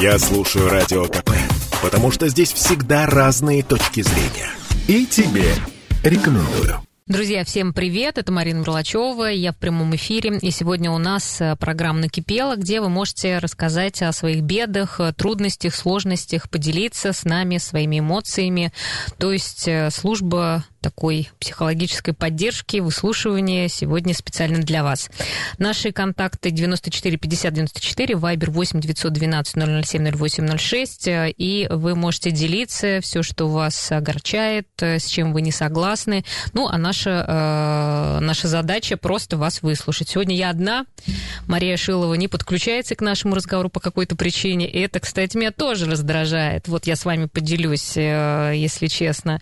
Я слушаю Радио КП, потому что здесь всегда разные точки зрения. И тебе рекомендую. Друзья, всем привет! Это Марина Мерлачева, я в прямом эфире. И сегодня у нас э, программа «Накипела», где вы можете рассказать о своих бедах, э, трудностях, сложностях, поделиться с нами своими эмоциями. То есть э, служба такой психологической поддержки, выслушивания сегодня специально для вас. Наши контакты 94 50 94, Вайбер 8 912 007 08 06, и вы можете делиться все, что вас огорчает, с чем вы не согласны. Ну, а наша, э, наша задача просто вас выслушать. Сегодня я одна, Мария Шилова не подключается к нашему разговору по какой-то причине, и это, кстати, меня тоже раздражает. Вот я с вами поделюсь, э, если честно.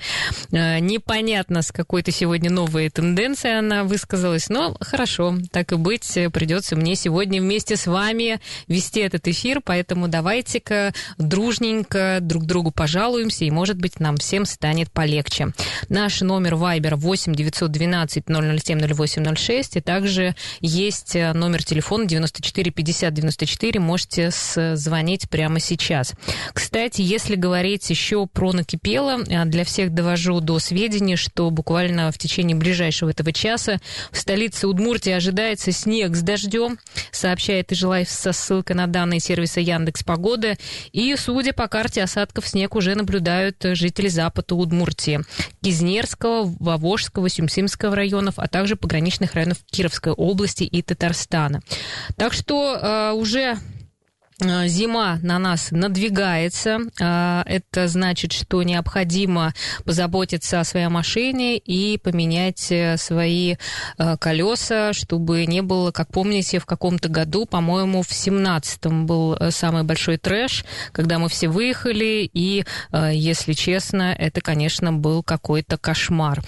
Э, непонятно непонятно, с какой-то сегодня новой тенденцией она высказалась, но хорошо, так и быть, придется мне сегодня вместе с вами вести этот эфир, поэтому давайте-ка дружненько друг другу пожалуемся, и, может быть, нам всем станет полегче. Наш номер Viber 8 912 007 08 06, и также есть номер телефона 94 50 94, можете звонить прямо сейчас. Кстати, если говорить еще про накипело, для всех довожу до сведения, что буквально в течение ближайшего этого часа в столице Удмуртии ожидается снег с дождем, сообщает и Ижилайф со ссылкой на данные сервиса Яндекс Погода. И, судя по карте осадков, снег уже наблюдают жители запада Удмуртии, Кизнерского, Вовожского, Сюмсимского районов, а также пограничных районов Кировской области и Татарстана. Так что э, уже зима на нас надвигается. Э, это значит, что необходимо позаботиться о своей машине и поменять э, свои колеса, чтобы не было, как помните, в каком-то году, по-моему, в семнадцатом был самый большой трэш, когда мы все выехали, и, если честно, это, конечно, был какой-то кошмар.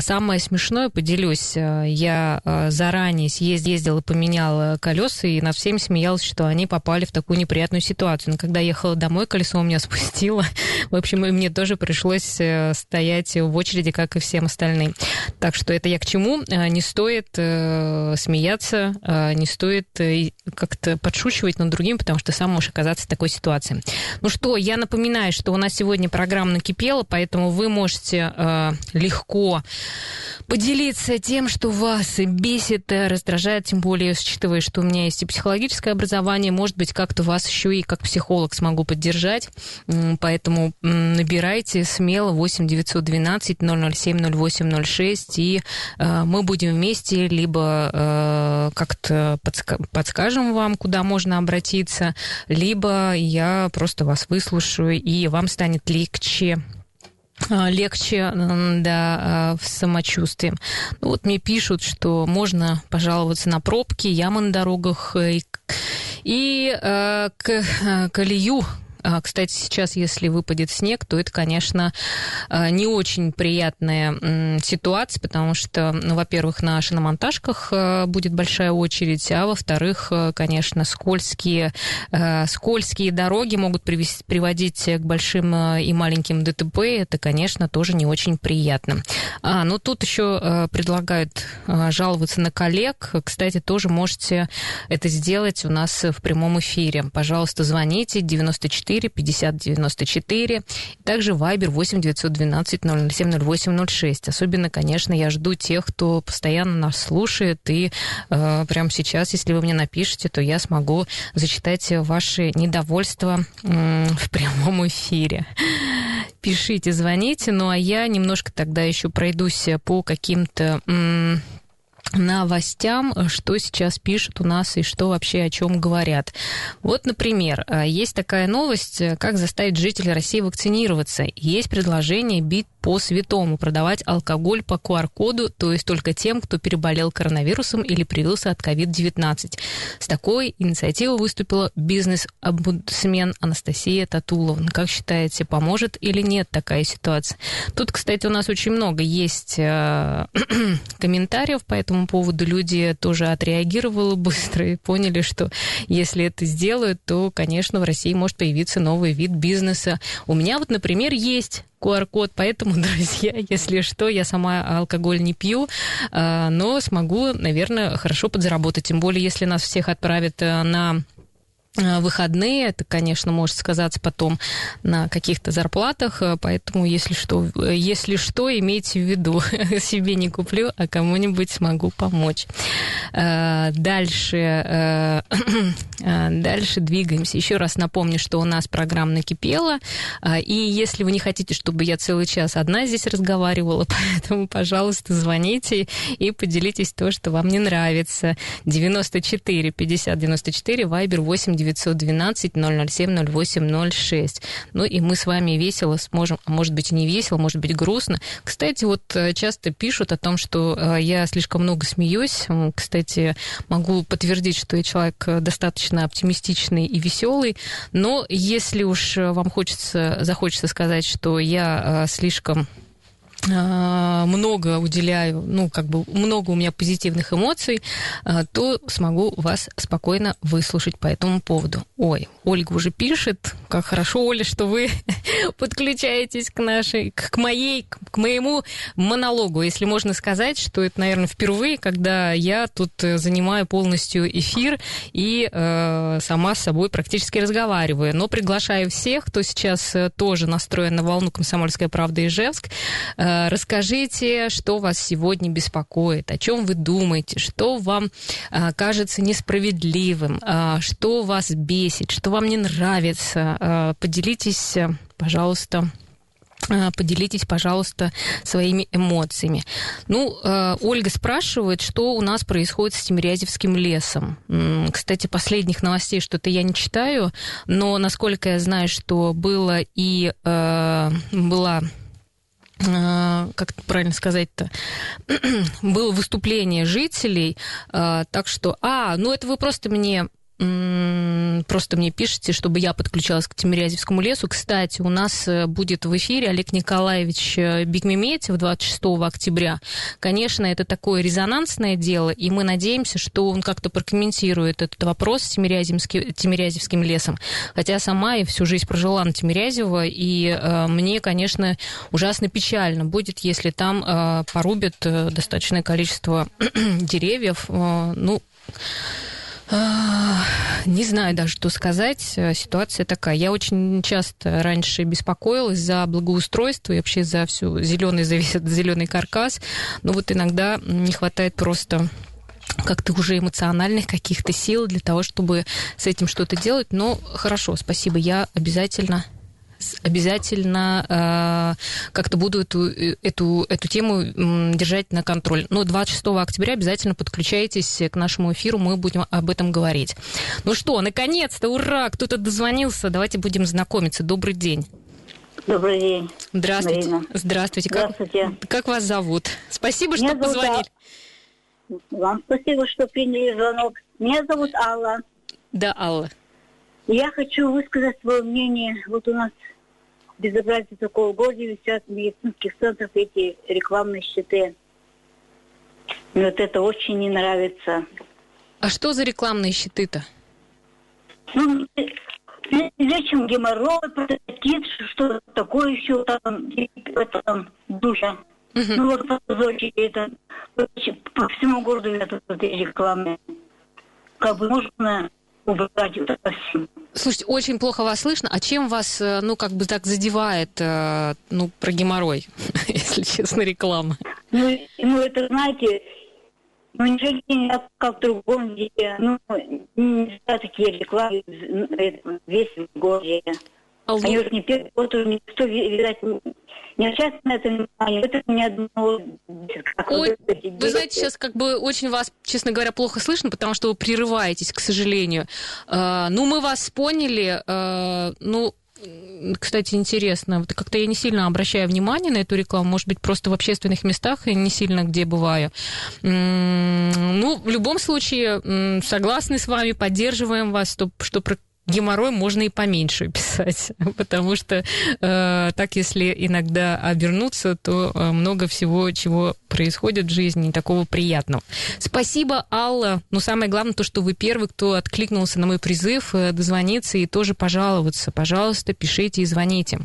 Самое смешное, поделюсь, я заранее съездила, поменяла колеса, и над всем смеялась, что они попали в такую неприятную ситуацию. Но когда ехала домой, колесо у меня спустило. В общем, и мне тоже пришлось э, стоять в очереди, как и всем остальным. Так что это я к чему? Э, не стоит э, смеяться, не стоит как-то подшучивать над другим, потому что сам можешь оказаться в такой ситуации. Ну что, я напоминаю, что у нас сегодня программа накипела, поэтому вы можете легко поделиться тем, что вас бесит, раздражает, тем более, считывая, что у меня есть и психологическое образование, может быть, как-то вас еще и как психолог смогу поддержать, поэтому набирайте смело 8 912 007 08 06, и э, мы будем вместе, либо э, как-то подскажем вам, куда можно обратиться, либо я просто вас выслушаю, и вам станет легче а, легче да, в самочувствии. Ну, вот мне пишут, что можно пожаловаться на пробки, ямы на дорогах и э, к колею а, кстати, сейчас, если выпадет снег, то это, конечно, а, не очень приятная ситуация, потому что, ну, во-первых, на шиномонтажках а, будет большая очередь, а во-вторых, конечно, скользкие, скользкие дороги могут привести, приводить к большим и маленьким ДТП. Это, конечно, тоже не очень приятно. А, ну, тут еще предлагают жаловаться на коллег. Кстати, тоже можете это сделать у нас в прямом эфире. Пожалуйста, звоните 94 94 50 94. Также Viber 8 912 007 08 06. Особенно, конечно, я жду тех, кто постоянно нас слушает. И э, прямо сейчас, если вы мне напишете, то я смогу зачитать ваши недовольства э, в прямом эфире. Пишите, звоните. Ну а я немножко тогда еще пройдусь по каким-то... Э, новостям, что сейчас пишут у нас и что вообще о чем говорят. Вот, например, э, есть такая новость, э, как заставить жителей России вакцинироваться. Есть предложение бить по святому продавать алкоголь по QR-коду, то есть только тем, кто переболел коронавирусом или привился от COVID-19. С такой инициативой выступила бизнес-омбудсмен Анастасия Татуловна. Как считаете, поможет или нет такая ситуация? Тут, кстати, у нас очень много есть э, комментариев по этому поводу. Люди тоже отреагировали быстро и поняли, что если это сделают, то, конечно, в России может появиться новый вид бизнеса. У меня вот, например, есть QR-код, поэтому, друзья, если что, я сама алкоголь не пью, а, но смогу, наверное, хорошо подзаработать. Тем более, если нас всех отправят э, на выходные. Это, конечно, может сказаться потом на каких-то зарплатах, э, поэтому, если что, если что, имейте в виду, себе не куплю, а кому-нибудь смогу помочь. Дальше, дальше двигаемся. Еще раз напомню, что у нас программа накипела, и если вы не хотите, чтобы я целый час одна здесь разговаривала, поэтому, пожалуйста, звоните и поделитесь то, что вам не нравится. 94 50 94, Вайбер 8 912 007 08 06. Ну и мы с вами весело сможем, а может быть, не весело, может быть, грустно. Кстати, вот э, часто пишут о том, что э, я слишком много смеюсь. Кстати, могу подтвердить, что я человек э, достаточно оптимистичный и веселый, но если уж вам хочется, захочется сказать, что я слишком много уделяю, ну, как бы много у меня позитивных эмоций, а, то смогу вас спокойно выслушать по этому поводу. Ой, Ольга уже пишет, как хорошо, Оля, что вы подключаетесь к нашей, к моей, к моему монологу, если можно сказать, что это, наверное, впервые, когда я тут э, занимаю полностью эфир и э, сама с собой практически разговариваю. Но приглашаю всех, кто сейчас э, тоже настроен на волну «Комсомольская правда» Ижевск, э, Э, расскажите, что вас сегодня беспокоит, о чем вы думаете, что вам э, кажется несправедливым, э, что вас бесит, что вам не нравится. Поделитесь, пожалуйста, Поделитесь, пожалуйста, своими эмоциями. Ну, Ольга спрашивает, что у нас происходит с Тимирязевским лесом. Кстати, последних новостей что-то я не читаю, но насколько я знаю, что было и э, была как правильно сказать-то, было выступление жителей, так что, а, ну это вы просто мне просто мне пишите, чтобы я подключалась к Тимирязевскому лесу. Кстати, у нас э, будет в эфире Олег Николаевич э, Бигмеметьев 26 октября. Конечно, это такое резонансное дело, и мы надеемся, что он как-то прокомментирует этот вопрос с Тимирязевским, Тимирязевским лесом. Хотя сама я всю жизнь прожила на Тимирязево, и э, мне, конечно, ужасно печально будет, если там э, порубят э, достаточное количество деревьев. Э, ну, не знаю даже, что сказать. Ситуация такая. Я очень часто раньше беспокоилась за благоустройство и вообще за всю зеленый зависит зеленый каркас. Но вот иногда не хватает просто как-то уже эмоциональных каких-то сил для того, чтобы с этим что-то делать. Но хорошо, спасибо. Я обязательно обязательно э, как-то буду эту, эту, эту тему держать на контроль. Но 26 октября обязательно подключайтесь к нашему эфиру, мы будем об этом говорить. Ну что, наконец-то, ура, кто-то дозвонился, давайте будем знакомиться. Добрый день. Добрый день. Здравствуйте. Марина. Здравствуйте. Здравствуйте. Как, как вас зовут? Спасибо, Меня что позвонили. Вам спасибо, что приняли звонок. Меня зовут Алла. Да, Алла. Я хочу высказать свое мнение. Вот у нас безобразие такого городе висят в медицинских центрах эти рекламные щиты. Мне вот это очень не нравится. А что за рекламные щиты-то? Ну, лечим геморрой, прототит, что такое еще там, этом духе. Угу. Ну вот это по всему городу это вот эти рекламы. Как бы можно совсем. Слушайте, очень плохо вас слышно. А чем вас, э, ну, как бы так задевает, э, ну, про геморрой, если честно, реклама? Ну, ну это, знаете, ну, неужели не как в другом виде, ну, не такие рекламы весь в городе. А Они уже не первый год, уже никто, видать, не обращается на это внимание. Это ни одного... Ой, вы знаете, сейчас как бы очень вас, честно говоря, плохо слышно, потому что вы прерываетесь, к сожалению. Uh, ну, мы вас поняли. Uh, ну, кстати, интересно, вот как-то я не сильно обращаю внимание на эту рекламу, может быть, просто в общественных местах и не сильно где бываю. Ну, в любом случае, согласны с вами, поддерживаем вас, что, что геморрой можно и поменьше писать, потому что э, так, если иногда обернуться, то э, много всего, чего происходит в жизни, такого приятного. Спасибо, Алла. Но самое главное то, что вы первый, кто откликнулся на мой призыв э, дозвониться и тоже пожаловаться. Пожалуйста, пишите и звоните.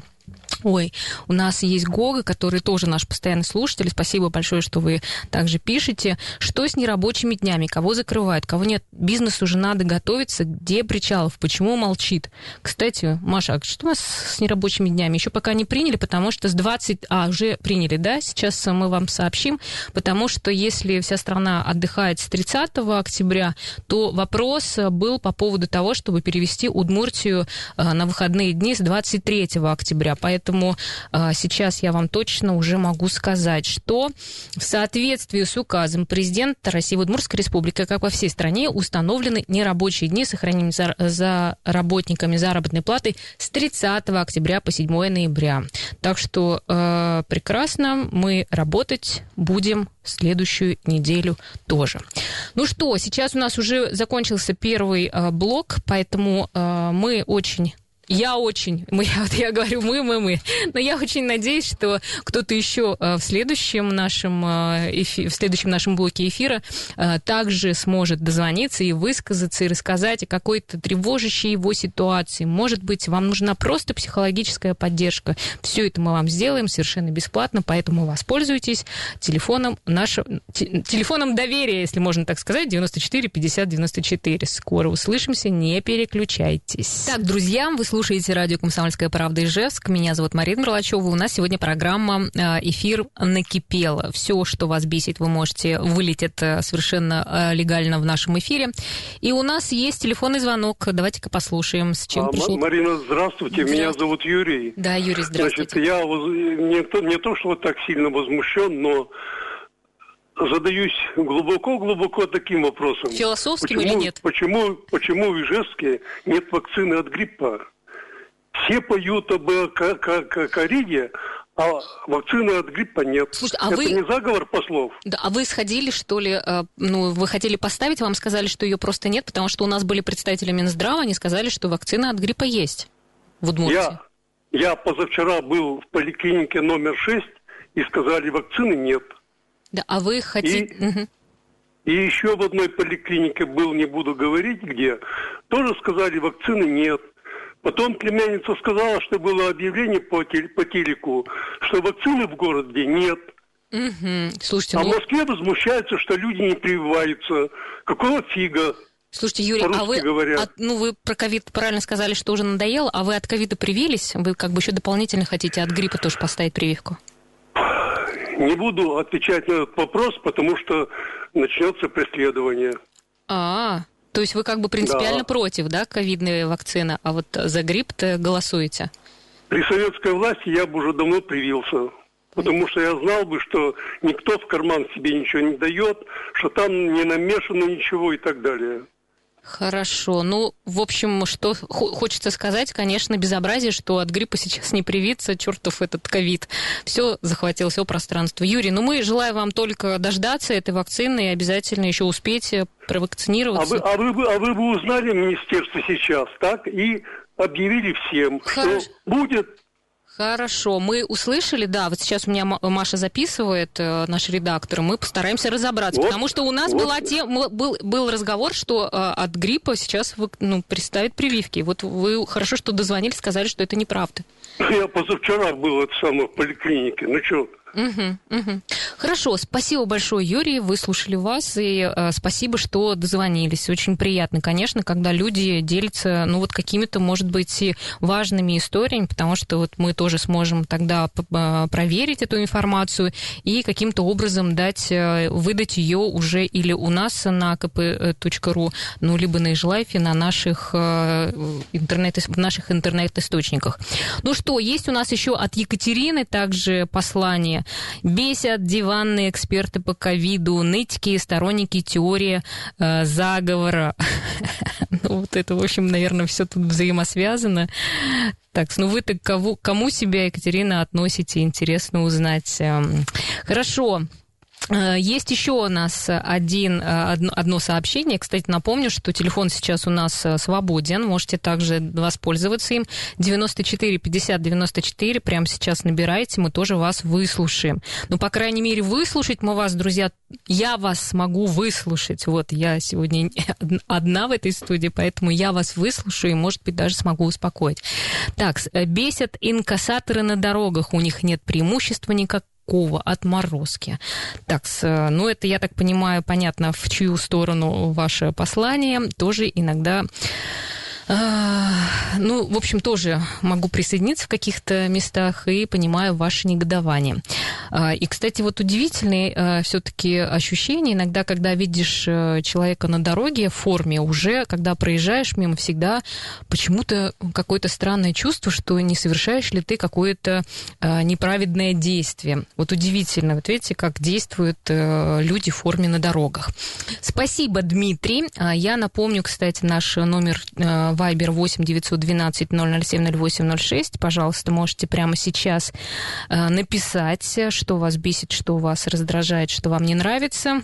Ой, у нас есть Гога, который тоже наш постоянный слушатель. Спасибо большое, что вы также пишете. Что с нерабочими днями? Кого закрывают? Кого нет? Бизнес уже надо готовиться. Где Причалов? Почему молчит? Кстати, Маша, а что у нас с нерабочими днями? Еще пока не приняли, потому что с 20... А, уже приняли, да? Сейчас мы вам сообщим. Потому что если вся страна отдыхает с 30 октября, то вопрос был по поводу того, чтобы перевести Удмуртию э, на выходные дни с 23 октября. Поэтому поэтому а, сейчас я вам точно уже могу сказать, что в соответствии с указом президента России Удмуртской республики, как во всей стране, установлены нерабочие дни сохранения за, за работниками заработной платы с 30 октября по 7 ноября. Так что э, прекрасно, мы работать будем следующую неделю тоже. Ну что, сейчас у нас уже закончился первый э, блок, поэтому э, мы очень я очень, мы, вот я говорю мы, мы, мы, но я очень надеюсь, что кто-то еще э, в следующем нашем, э, эфи, в следующем нашем блоке эфира э, также сможет дозвониться и высказаться, и рассказать о какой-то тревожащей его ситуации. Может быть, вам нужна просто психологическая поддержка. Все это мы вам сделаем совершенно бесплатно, поэтому воспользуйтесь телефоном нашего, телефоном доверия, если можно так сказать, 94 50 94. Скоро услышимся, не переключайтесь. Так, друзья, вы слушаете слушаете радио «Комсомольская правда» Ижевск. Меня зовут Марина Мерлачева. У нас сегодня программа э, «Эфир накипело». Все, что вас бесит, вы можете вылететь совершенно э, легально в нашем эфире. И у нас есть телефонный звонок. Давайте-ка послушаем, с чем а, пришел. Марина, здравствуйте. здравствуйте. Меня зовут Юрий. Да, Юрий, здравствуйте. Значит, я не то, не то, что вот так сильно возмущен, но задаюсь глубоко-глубоко таким вопросом. Философским почему, или нет? Почему, почему в Ижевске нет вакцины от гриппа? Все поют об кориде, а вакцины от гриппа нет. Слушайте, а Это вы... не заговор послов. Да, а вы сходили, что ли, э, ну, вы хотели поставить, вам сказали, что ее просто нет, потому что у нас были представители Минздрава, они сказали, что вакцина от гриппа есть в Удмуртии. Я, я позавчера был в поликлинике номер 6, и сказали, вакцины нет. Да, а вы хотите... И... Угу. И еще в одной поликлинике был, не буду говорить где, тоже сказали, вакцины нет. Потом племянница сказала, что было объявление по, теле, по телеку, что вакцины в городе нет. Угу. Слушайте, а ну... в Москве возмущаются, что люди не прививаются. Какого фига? Слушайте, Юрий, а вы, от, ну вы про ковид правильно сказали, что уже надоело, а вы от ковида привились? Вы как бы еще дополнительно хотите от гриппа тоже поставить прививку? Не буду отвечать на этот вопрос, потому что начнется преследование. А, то есть вы как бы принципиально да. против, да, ковидной вакцины, а вот за грипп-то голосуете? При советской власти я бы уже давно привился. Потому что я знал бы, что никто в карман себе ничего не дает, что там не намешано ничего и так далее. Хорошо. Ну, в общем, что хочется сказать, конечно, безобразие, что от гриппа сейчас не привиться, чертов этот ковид. Все захватил, все пространство. Юрий, ну мы желаем вам только дождаться этой вакцины и обязательно еще успеть провакцинироваться. А вы, а вы, а вы бы узнали министерство сейчас, так? И объявили всем, Хорошо. что будет Хорошо, мы услышали, да, вот сейчас у меня Маша записывает, э, наш редактор, мы постараемся разобраться, вот, потому что у нас вот. была тем, был, был разговор, что э, от гриппа сейчас вы, ну, представят прививки. Вот вы хорошо, что дозвонили, сказали, что это неправда. Я позавчера был в самой поликлинике, ну что, Угу, угу. Хорошо, спасибо большое, Юрий, выслушали вас, и э, спасибо, что дозвонились. Очень приятно, конечно, когда люди делятся, ну, вот какими-то, может быть, и важными историями, потому что вот мы тоже сможем тогда э, проверить эту информацию и каким-то образом дать, э, выдать ее уже или у нас на kp.ru, ну, либо на Ижлайфе, на наших, э, интернет, в наших интернет-источниках. Ну что, есть у нас еще от Екатерины также послание Бесят диванные эксперты по ковиду, нытики, сторонники теории э, заговора. ну, вот это, в общем, наверное, все тут взаимосвязано. Так, ну вы-то кого, кому себя, Екатерина, относите? Интересно узнать. Эм, хорошо. Э, есть еще у нас один, э, одно, сообщение. Кстати, напомню, что телефон сейчас у нас э, свободен. Можете также воспользоваться им. 94 50 94. Прямо сейчас набирайте. Мы тоже вас выслушаем. Ну, по крайней мере, выслушать мы вас, друзья, я вас смогу выслушать. Вот, я сегодня одна в этой студии, поэтому я вас выслушаю и, может быть, даже смогу успокоить. Так, бесят инкассаторы на дорогах. У них нет преимущества никак такого отморозки. Так, ну это, я так понимаю, понятно, в чью сторону ваше послание. Тоже иногда ну, в общем, тоже могу присоединиться в каких-то местах и понимаю ваше негодование. А, и, кстати, вот удивительные а, все-таки ощущения иногда, когда видишь э, человека на дороге в форме, уже, когда проезжаешь мимо, всегда почему-то какое-то странное чувство, что не совершаешь ли ты какое-то неправедное действие. Вот удивительно, вот видите, как действуют э, люди в форме на дорогах. Спасибо, Дмитрий. Я напомню, кстати, наш номер Вайбер 8 912 007 08 06. Пожалуйста, можете прямо сейчас э, написать, что вас бесит, что вас раздражает, что вам не нравится.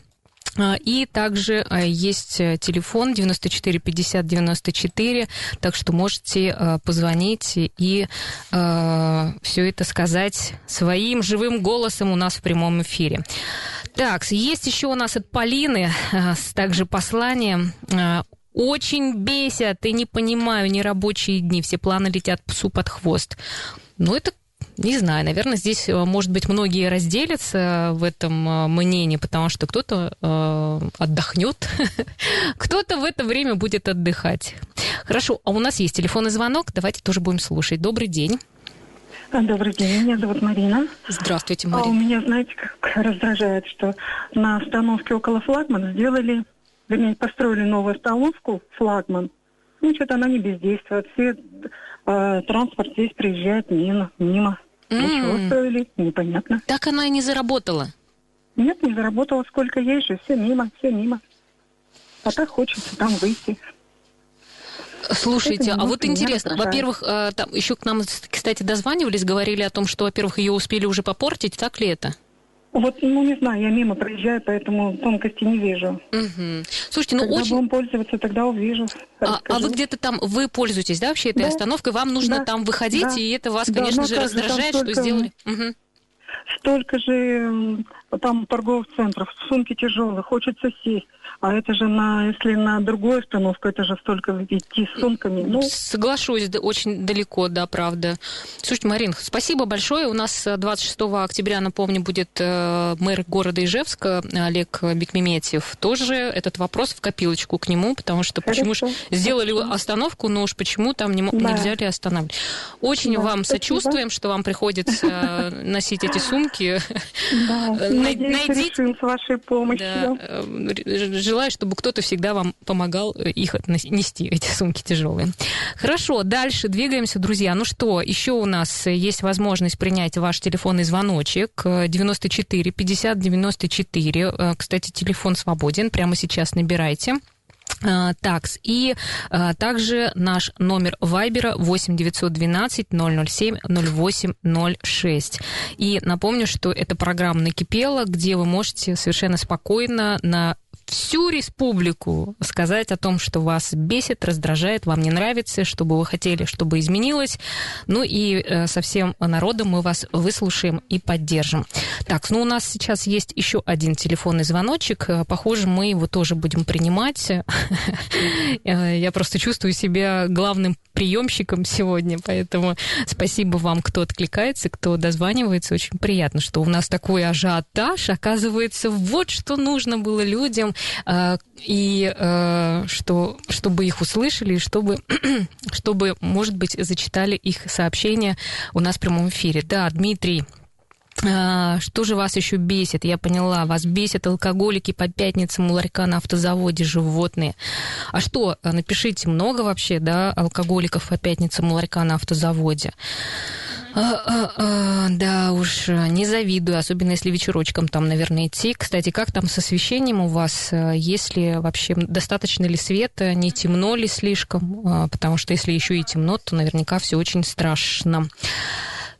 Э, и также э, есть телефон 94 50 94, так что можете позвонить и все это сказать своим живым голосом у нас в прямом эфире. Так, есть еще у нас от Полины также послание. Очень бесят, и не понимаю, нерабочие дни, все планы летят псу под хвост. Ну, это не знаю, наверное, здесь, э, может быть, многие разделятся в этом э, мнении, потому что кто-то э, отдохнет, кто-то в это время будет отдыхать. Хорошо, а у нас есть телефонный звонок, давайте тоже будем слушать. Добрый день. Добрый день, меня зовут Марина. Здравствуйте, Марина. А у меня, знаете, как раздражает, что на остановке около флагмана сделали построили новую остановку, флагман. Ну, что-то она не бездействует. Все э, транспорт здесь приезжает мимо. мимо. Mm. Ничего строили, непонятно. Так она и не заработала? Нет, не заработала. Сколько езжу, все мимо, все мимо. А так хочется там выйти. Слушайте, а вот интересно, во-первых, э, там еще к нам, кстати, дозванивались, говорили о том, что, во-первых, ее успели уже попортить, так ли это? Вот, ну, не знаю, я мимо проезжаю, поэтому тонкости не вижу. Угу. Слушайте, ну Когда очень... будем пользоваться, тогда увижу. А, а вы где-то там, вы пользуетесь, да, вообще этой да. остановкой? Вам нужно да. там выходить, да. и это вас, конечно да, же, раздражает, что столько... сделали... Угу. Столько же там торговых центров, сумки тяжелые, хочется сесть. А это же на, если на другую остановку, это же столько идти с сумками. Ну... Соглашусь, очень далеко, да, правда. Слушайте, Марин, спасибо большое. У нас 26 октября, напомню, будет э, мэр города Ижевска Олег Бекмеметьев. Тоже этот вопрос в копилочку к нему, потому что Хорошо. почему же сделали Хорошо. остановку, но уж почему там не, да. нельзя ли останавливать. Очень да, вам спасибо. сочувствуем, что вам приходится носить эти сумки. Да, надеюсь, с вашей помощью желаю, чтобы кто-то всегда вам помогал э, их нести, эти сумки тяжелые. Хорошо, дальше двигаемся, друзья. Ну что, еще у нас есть возможность принять ваш телефонный звоночек 94 50 94. Кстати, телефон свободен, прямо сейчас набирайте. Э, такс. И а, также наш номер Вайбера 8 912 007 08 06. И напомню, что это программа «Накипела», где вы можете совершенно спокойно на всю республику сказать о том, что вас бесит, раздражает, вам не нравится, что бы вы хотели, чтобы изменилось. Ну и э, со всем народом мы вас выслушаем и поддержим. Так, ну у нас сейчас есть еще один телефонный звоночек. Э, похоже, мы его тоже будем принимать. Э, я просто чувствую себя главным приемщиком сегодня, поэтому спасибо вам, кто откликается, кто дозванивается. Очень приятно, что у нас такой ажиотаж. Оказывается, вот что нужно было людям и э, что, чтобы их услышали, чтобы, чтобы, может быть, зачитали их сообщения у нас в прямом эфире. Да, Дмитрий, э, что же вас еще бесит? Я поняла, вас бесят алкоголики по пятницам у ларька на автозаводе, животные. А что, напишите, много вообще, да, алкоголиков по пятницам у ларька на автозаводе? Да уж, не завидую, особенно если вечерочком там, наверное, идти. Кстати, как там с освещением у вас? Есть ли вообще достаточно ли света, не темно ли слишком? А, потому что если еще и темно, то наверняка все очень страшно.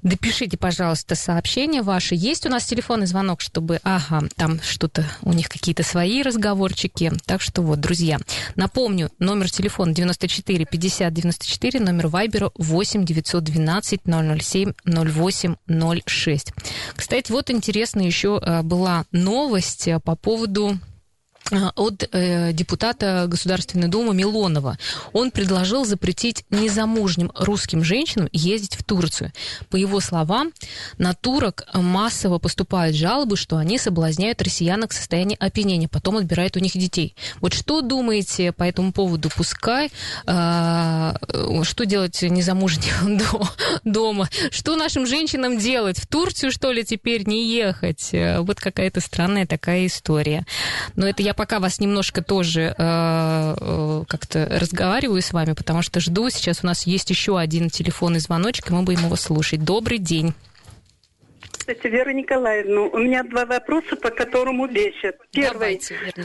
Допишите, пожалуйста, сообщение ваше. Есть у нас телефонный звонок, чтобы... Ага, там что-то, у них какие-то свои разговорчики. Так что вот, друзья, напомню, номер телефона 94 50 94, номер вайбера 8 912 007 08 06. Кстати, вот интересно еще э, была новость по поводу от э, депутата Государственной Думы Милонова. Он предложил запретить незамужним русским женщинам ездить в Турцию. По его словам, на турок массово поступают жалобы, что они соблазняют россиянок в состоянии опьянения, потом отбирают у них детей. Вот что думаете по этому поводу? Пускай, э, что делать незамужним дома? Что нашим женщинам делать? В Турцию, что ли, теперь не ехать? Э, вот какая-то странная такая история. Но это я пока вас немножко тоже э, э, как-то разговариваю с вами, потому что жду. Сейчас у нас есть еще один телефонный звоночек, и мы будем его слушать. Добрый день. Кстати, Вера Николаевна, у меня два вопроса, по которому бесит. Первый.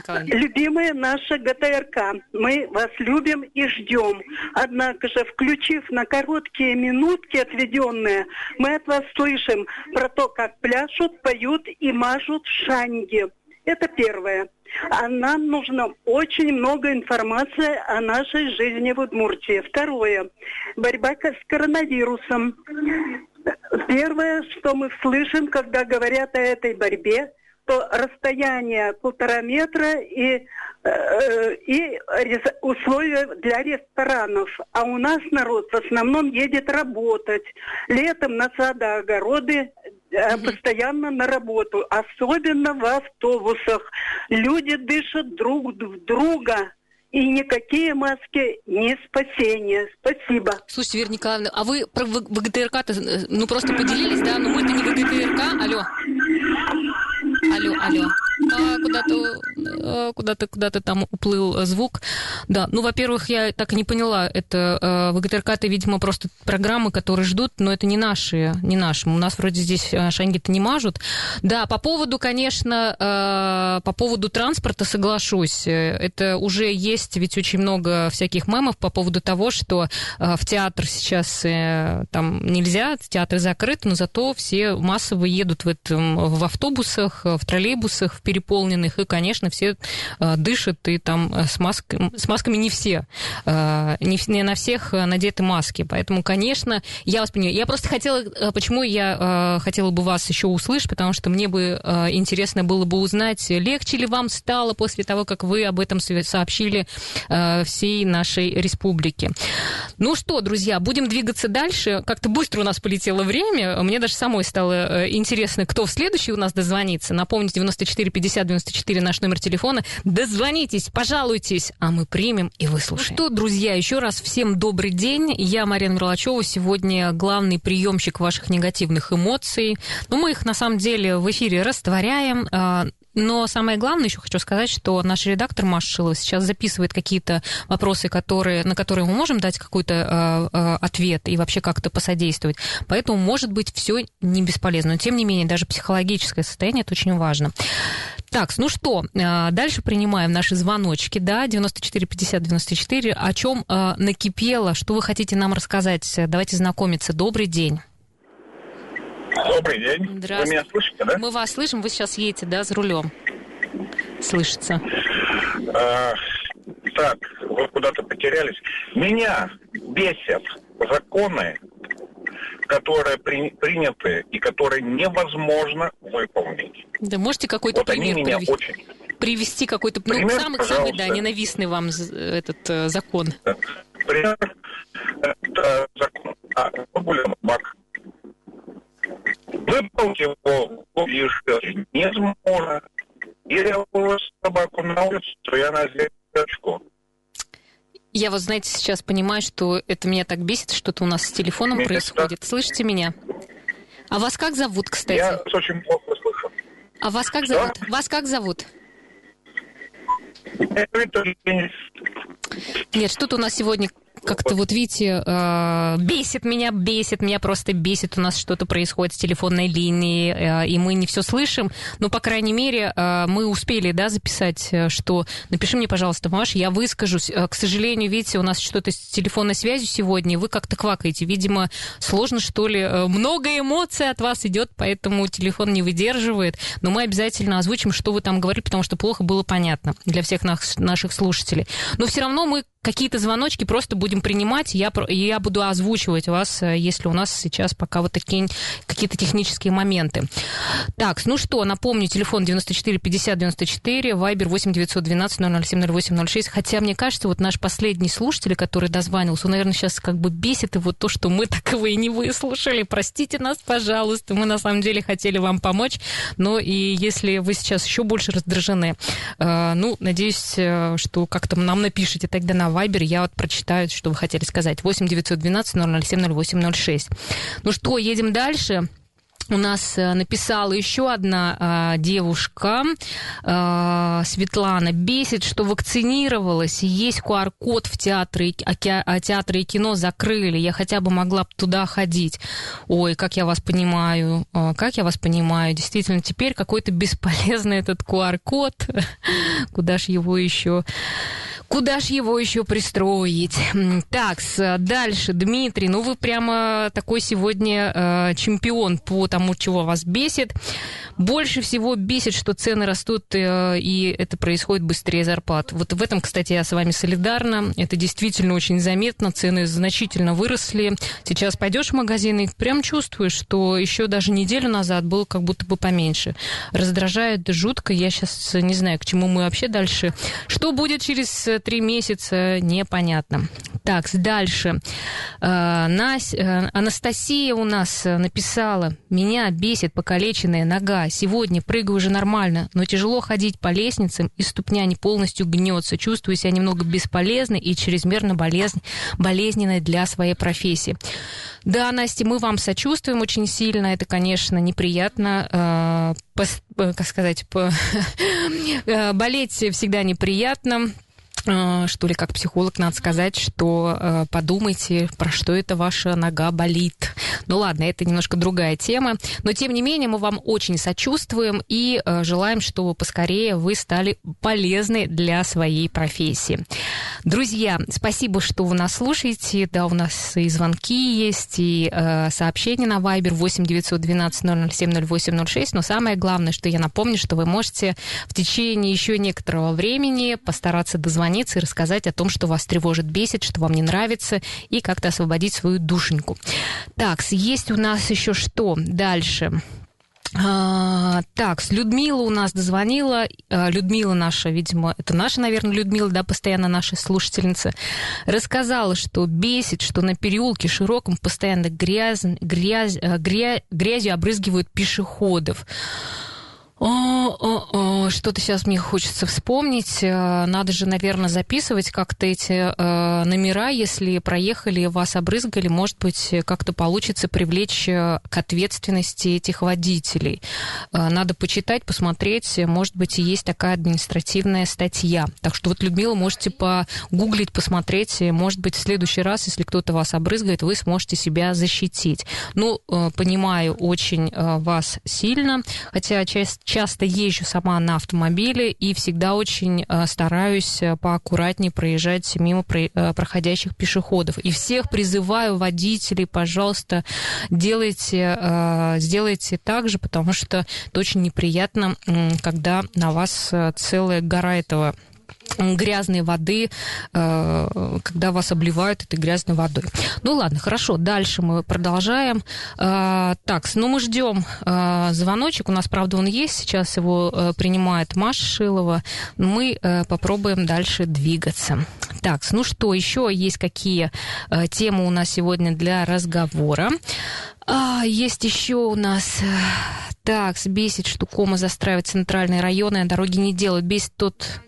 Давайте, Любимая наша ГТРК. Мы вас любим и ждем. Однако же, включив на короткие минутки отведенные, мы от вас слышим про то, как пляшут, поют и мажут шанги. Это первое. А нам нужно очень много информации о нашей жизни в Удмуртии. Второе. Борьба с коронавирусом. Первое, что мы слышим, когда говорят о этой борьбе, то расстояние полтора метра и, э, и условия для ресторанов. А у нас народ в основном едет работать. Летом на сады, огороды постоянно на работу, особенно в автобусах. Люди дышат друг в друга. И никакие маски не спасение. Спасибо. Слушайте, Вера Николаевна, а вы про ВГТРК-то, э, ну, просто поделились, да? Но мы-то не ВГТРК. Алло. Алло, алло. Куда-то э, куда-то куда-то там уплыл звук. Да, ну, во-первых, я так и не поняла, это э, ВГТРК это, видимо, просто программы, которые ждут, но это не наши, не наши. У нас вроде здесь э, шанги-то не мажут. Да, по поводу, конечно, по поводу транспорта соглашусь. Это уже есть ведь очень много всяких мемов по поводу того, что в театр сейчас там нельзя, театры закрыты, но зато все массово едут в, этом, в автобусах, в троллейбусах, в переполненных, и, конечно, все э, дышат, и там э, с, маск... с масками не все, э, не, на всех надеты маски, поэтому, конечно, я вас понимаю. Я просто хотела, почему я хотела бы вас еще услышать, потому что мне бы интересно было бы узнать, легче ли вам стало после того, как вы об этом сообщили всей нашей республике. Ну что, друзья, будем двигаться дальше. Как-то быстро у нас полетело время. Мне даже самой стало интересно, кто в следующий у нас дозвонится. Напомните, 94 50 94 наш номер телефона. Дозвонитесь, пожалуйтесь, а мы примем и выслушаем. Ну что, друзья, еще раз всем добрый день. Я Марина Мерлачева. Сегодня главный приемщик ваших негативных эмоций. Но ну, мы их на самом деле в эфире растворяем. А, но самое главное, еще хочу сказать, что наш редактор Маша Шилова сейчас записывает какие-то вопросы, которые, на которые мы можем дать какой-то э, э, ответ и вообще как-то посодействовать. Поэтому, может быть, все не бесполезно. Но, тем не менее, даже психологическое состояние это очень важно. Так, ну что, э, дальше принимаем наши звоночки, да, 94 50 94. О чем э, накипело, что вы хотите нам рассказать? Давайте знакомиться. Добрый день. Добрый день. Вы меня слышите, да? Мы вас слышим, вы сейчас едете, да, за рулем. Слышится. А, так, вы куда-то потерялись. Меня бесят законы, которые при, приняты и которые невозможно выполнить. Да можете какой-то вот пример они меня привести? очень... привести какой-то, ну, пример, самый, самый, да, ненавистный вам этот э, закон. Пример, это закон о бак Выполнить его лишь невозможно. Или я собаку на улицу, то я на очко. Я вот, знаете, сейчас понимаю, что это меня так бесит, что-то у нас с телефоном меня происходит. Так... Слышите меня? А вас как зовут, кстати? Я очень плохо слышу. А вас как что? зовут? Вас как зовут? Нет, что-то у нас сегодня как-то вот, видите, э, бесит меня, бесит, меня просто бесит. У нас что-то происходит с телефонной линией, э, и мы не все слышим. Но, по крайней мере, э, мы успели, да, записать, что напиши мне, пожалуйста, Маш, я выскажусь. К сожалению, видите, у нас что-то с телефонной связью сегодня, и вы как-то квакаете. Видимо, сложно, что ли. Много эмоций от вас идет, поэтому телефон не выдерживает. Но мы обязательно озвучим, что вы там говорили, потому что плохо было понятно для всех наших слушателей. Но все равно мы какие-то звоночки просто будем принимать. Я, я буду озвучивать вас, э, если у нас сейчас пока вот такие какие-то технические моменты. Так, ну что, напомню, телефон 94 50 94, вайбер 8 912 007 08 06. Хотя, мне кажется, вот наш последний слушатель, который дозванивался, он, наверное, сейчас как бы бесит его то, что мы так его и не выслушали. Простите нас, пожалуйста. Мы, на самом деле, хотели вам помочь. Но и если вы сейчас еще больше раздражены, э, ну, надеюсь, э, что как-то нам напишите тогда на Вайбер, я вот прочитаю, что вы хотели сказать. 8 912 007 0806. Ну что, едем дальше у нас э, написала еще одна а, девушка, а, Светлана, бесит, что вакцинировалась, есть QR-код в театре, а, а театры и кино закрыли, я хотя бы могла туда ходить. Ой, как я вас понимаю, а, как я вас понимаю, действительно, теперь какой-то бесполезный этот QR-код, куда ж его еще... Куда ж его еще пристроить? Так, дальше, Дмитрий, ну вы прямо такой сегодня э, чемпион по тому, чего вас бесит. Больше всего бесит, что цены растут, э, и это происходит быстрее зарплат. Вот в этом, кстати, я с вами солидарна. Это действительно очень заметно. Цены значительно выросли. Сейчас пойдешь в магазин и прям чувствуешь, что еще даже неделю назад было как будто бы поменьше. Раздражает жутко. Я сейчас не знаю, к чему мы вообще дальше. Что будет через три месяца, непонятно. Так, дальше. Э, Настя, э, Анастасия у нас написала, меня бесит покалеченная нога. Сегодня прыгаю уже нормально, но тяжело ходить по лестницам, и ступня не полностью гнется. Чувствую себя немного бесполезной и чрезмерно болезненной для своей профессии. Да, Настя, мы вам сочувствуем очень сильно. Это, конечно, неприятно. Э, как сказать, болеть всегда неприятно. Э, что ли, как психолог, надо сказать, что э, подумайте, про что это ваша нога болит. Ну ладно, это немножко другая тема, но тем не менее мы вам очень сочувствуем и э, желаем, чтобы поскорее вы стали полезны для своей профессии. Друзья, спасибо, что вы нас слушаете. Да, у нас и звонки есть, и э, сообщения на Viber 8 912 007 0806. Но самое главное, что я напомню, что вы можете в течение еще некоторого времени постараться дозвониться и рассказать о том, что вас тревожит, бесит, что вам не нравится, и как-то освободить свою душеньку. Так, есть у нас еще что дальше? А, так, Людмила у нас дозвонила. А, Людмила наша, видимо, это наша, наверное, Людмила, да, постоянно наша слушательница, рассказала, что бесит, что на переулке широком постоянно грязь, грязь, грязь, грязью обрызгивают пешеходов. Что-то сейчас мне хочется вспомнить. Э, надо же, наверное, записывать как-то эти э, номера, если проехали, вас обрызгали, может быть, как-то получится привлечь э, к ответственности этих водителей. Надо почитать, посмотреть, может быть, и есть такая административная статья. Так что вот, Людмила, можете погуглить, посмотреть, может быть, в следующий раз, если кто-то вас обрызгает, вы сможете себя защитить. Ну, понимаю очень вас сильно, хотя часто езжу сама на автомобиле и всегда очень э, стараюсь э, поаккуратнее проезжать мимо э, проходящих пешеходов. И всех призываю водителей, пожалуйста, делайте, сделайте так же, потому что это очень неприятно, когда на вас целая гора этого грязной воды, э, когда вас обливают этой грязной водой. Ну ладно, хорошо, дальше мы продолжаем. Э, так, ну мы ждем э, звоночек, у нас, правда, он есть, сейчас его принимает Маша Шилова. Мы попробуем дальше двигаться. Так, ну что, еще есть какие темы у нас сегодня для разговора? А, есть еще у нас так, бесит, что кома застраивает центральные районы, а дороги не делают. Бесит тот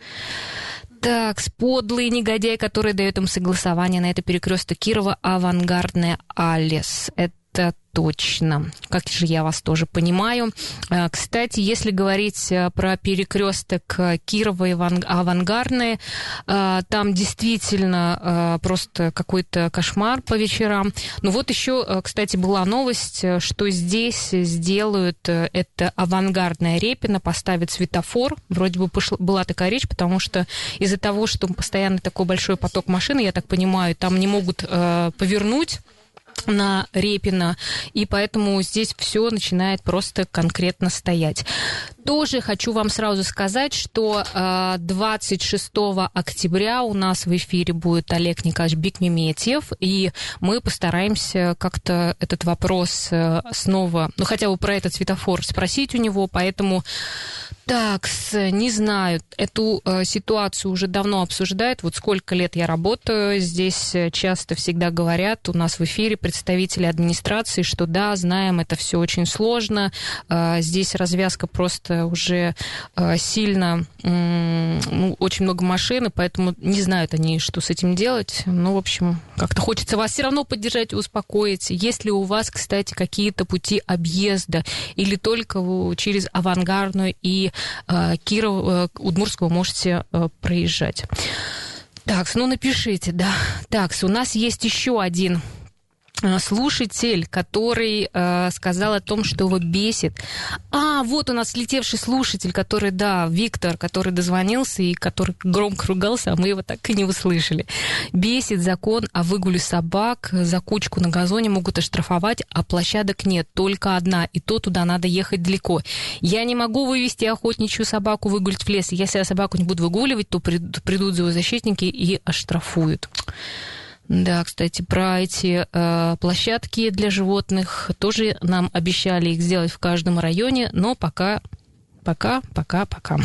так, подлый негодяй, который дает им согласование на это перекресток Кирова, авангардная Алис. Это точно. Как же я вас тоже понимаю. Э, кстати, если говорить э, про перекресток Кирова и Авангардные, там действительно просто какой-то кошмар по вечерам. Ну вот еще, кстати, была новость, что здесь сделают это авангардная Репина, поставят светофор. Вроде бы была такая речь, потому что из-за того, что постоянно такой большой поток машин, я так понимаю, там не могут повернуть на Репина, и поэтому здесь все начинает просто конкретно стоять. Тоже хочу вам сразу сказать, что 26 э, октября у нас в эфире будет Олег Николаевич Бекмеметьев, и мы постараемся как-то этот вопрос э, снова, ну хотя бы про этот светофор спросить у него, поэтому так, не знаю, эту э, ситуацию уже давно обсуждают. Вот сколько лет я работаю, здесь э, часто всегда говорят у нас в эфире представители администрации, что да, знаем, это все очень сложно. Э, здесь развязка просто уже сильно, ну, очень много машин, и поэтому не знают они, что с этим делать. Ну, в общем, как-то хочется вас все равно поддержать и успокоить. Есть ли у вас, кстати, какие-то пути объезда или только через авангардную и Киров, э, Удмурского можете э, проезжать. Так, ну напишите, да. Так, у нас есть еще один Э, слушатель, который э, сказал о том, что его бесит. А, вот у нас слетевший слушатель, который, да, Виктор, который дозвонился и который громко ругался, а мы его так и не услышали. Бесит закон о выгуле собак, за кучку на газоне могут оштрафовать, а площадок нет, только одна, и то туда надо ехать далеко. Я не могу вывести охотничью собаку выгулить в лес. Если я собаку не буду выгуливать, то придут зоозащитники и оштрафуют. Да, кстати, про эти э, площадки для животных тоже нам обещали их сделать в каждом районе, но пока, пока, пока, пока.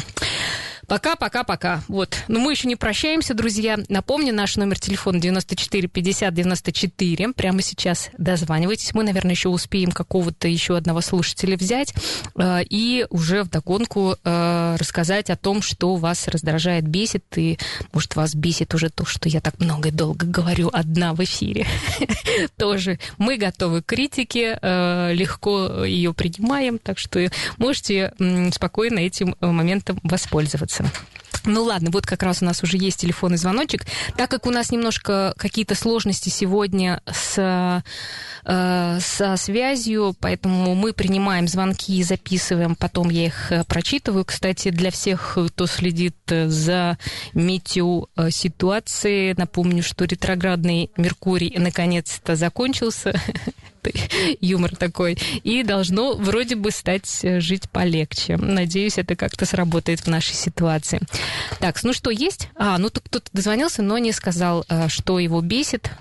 Пока, пока, пока. Вот. Но мы еще не прощаемся, друзья. Напомню, наш номер телефона 94 50 94. Прямо сейчас дозванивайтесь. Мы, наверное, еще успеем какого-то еще одного слушателя взять э, и уже в догонку э, рассказать о том, что вас раздражает, бесит. И, может, вас бесит уже то, что я так много и долго говорю одна в эфире. Тоже мы готовы к критике, э, легко ее принимаем, так что можете спокойно этим моментом воспользоваться вопросы. Ну ладно, вот как раз у нас уже есть телефонный звоночек. Так как у нас немножко какие-то сложности сегодня с, э, со связью, поэтому мы принимаем звонки и записываем, потом я их э, прочитываю. Кстати, для всех, кто следит э, за метеоситуацией, напомню, что ретроградный Меркурий наконец-то закончился. Юмор такой. И должно вроде бы стать э, жить полегче. Надеюсь, это как-то сработает в нашей ситуации. Так, ну что, есть? А, ну кто-то дозвонился, но не сказал, э, что его бесит.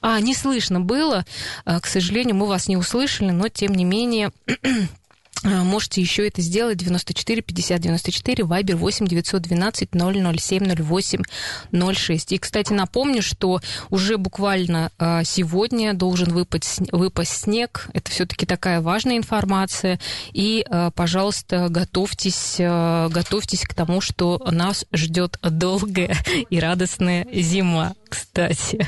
А, не слышно было. Э, к сожалению, мы вас не услышали, но тем не менее можете еще это сделать 94 50 94 Вайбер 8 912 007 08 06. И, кстати, напомню, что уже буквально а, сегодня должен выпасть, выпасть снег. Это все-таки такая важная информация. И, а, пожалуйста, готовьтесь, готовьтесь к тому, что нас ждет долгая и радостная зима, кстати.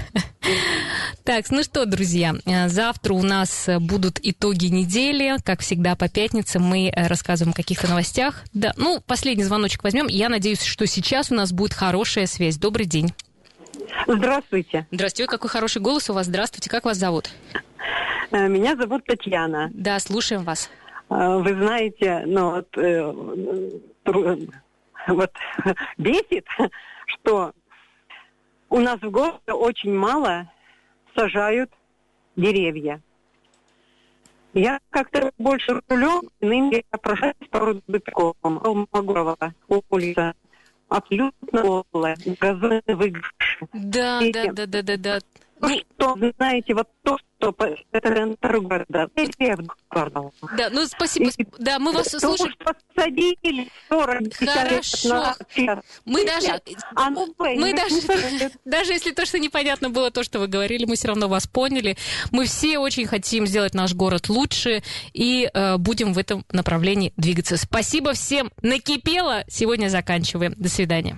Так, ну что, друзья, завтра у нас будут итоги недели. Как всегда, по пятницам мы э, рассказываем о каких-то новостях. Да, ну, последний звоночек возьмем. Я надеюсь, что сейчас у нас будет хорошая связь. Добрый день. Здравствуйте. Здравствуйте, какой хороший голос у вас. Здравствуйте, как вас зовут? Э, меня зовут Татьяна. Да, слушаем вас. Э, вы знаете, ну вот, вот бесит, что у нас в городе очень мало сажают деревья. Я как-то больше рулем, ныне я прошла по Рудбеком, Магурова, улица. Абсолютно голая, газоны выгрыши. Да, да, да, да, да, да. Ну, что, знаете, вот то, Да, ну спасибо. И, да, мы вас слушаем. посадили 40 Хорошо. Мы даже, а мы даже, даже если то, что непонятно было то, что вы говорили, мы все равно вас поняли. Мы все очень хотим сделать наш город лучше и э, будем в этом направлении двигаться. Спасибо всем. Накипело. Сегодня заканчиваем. До свидания.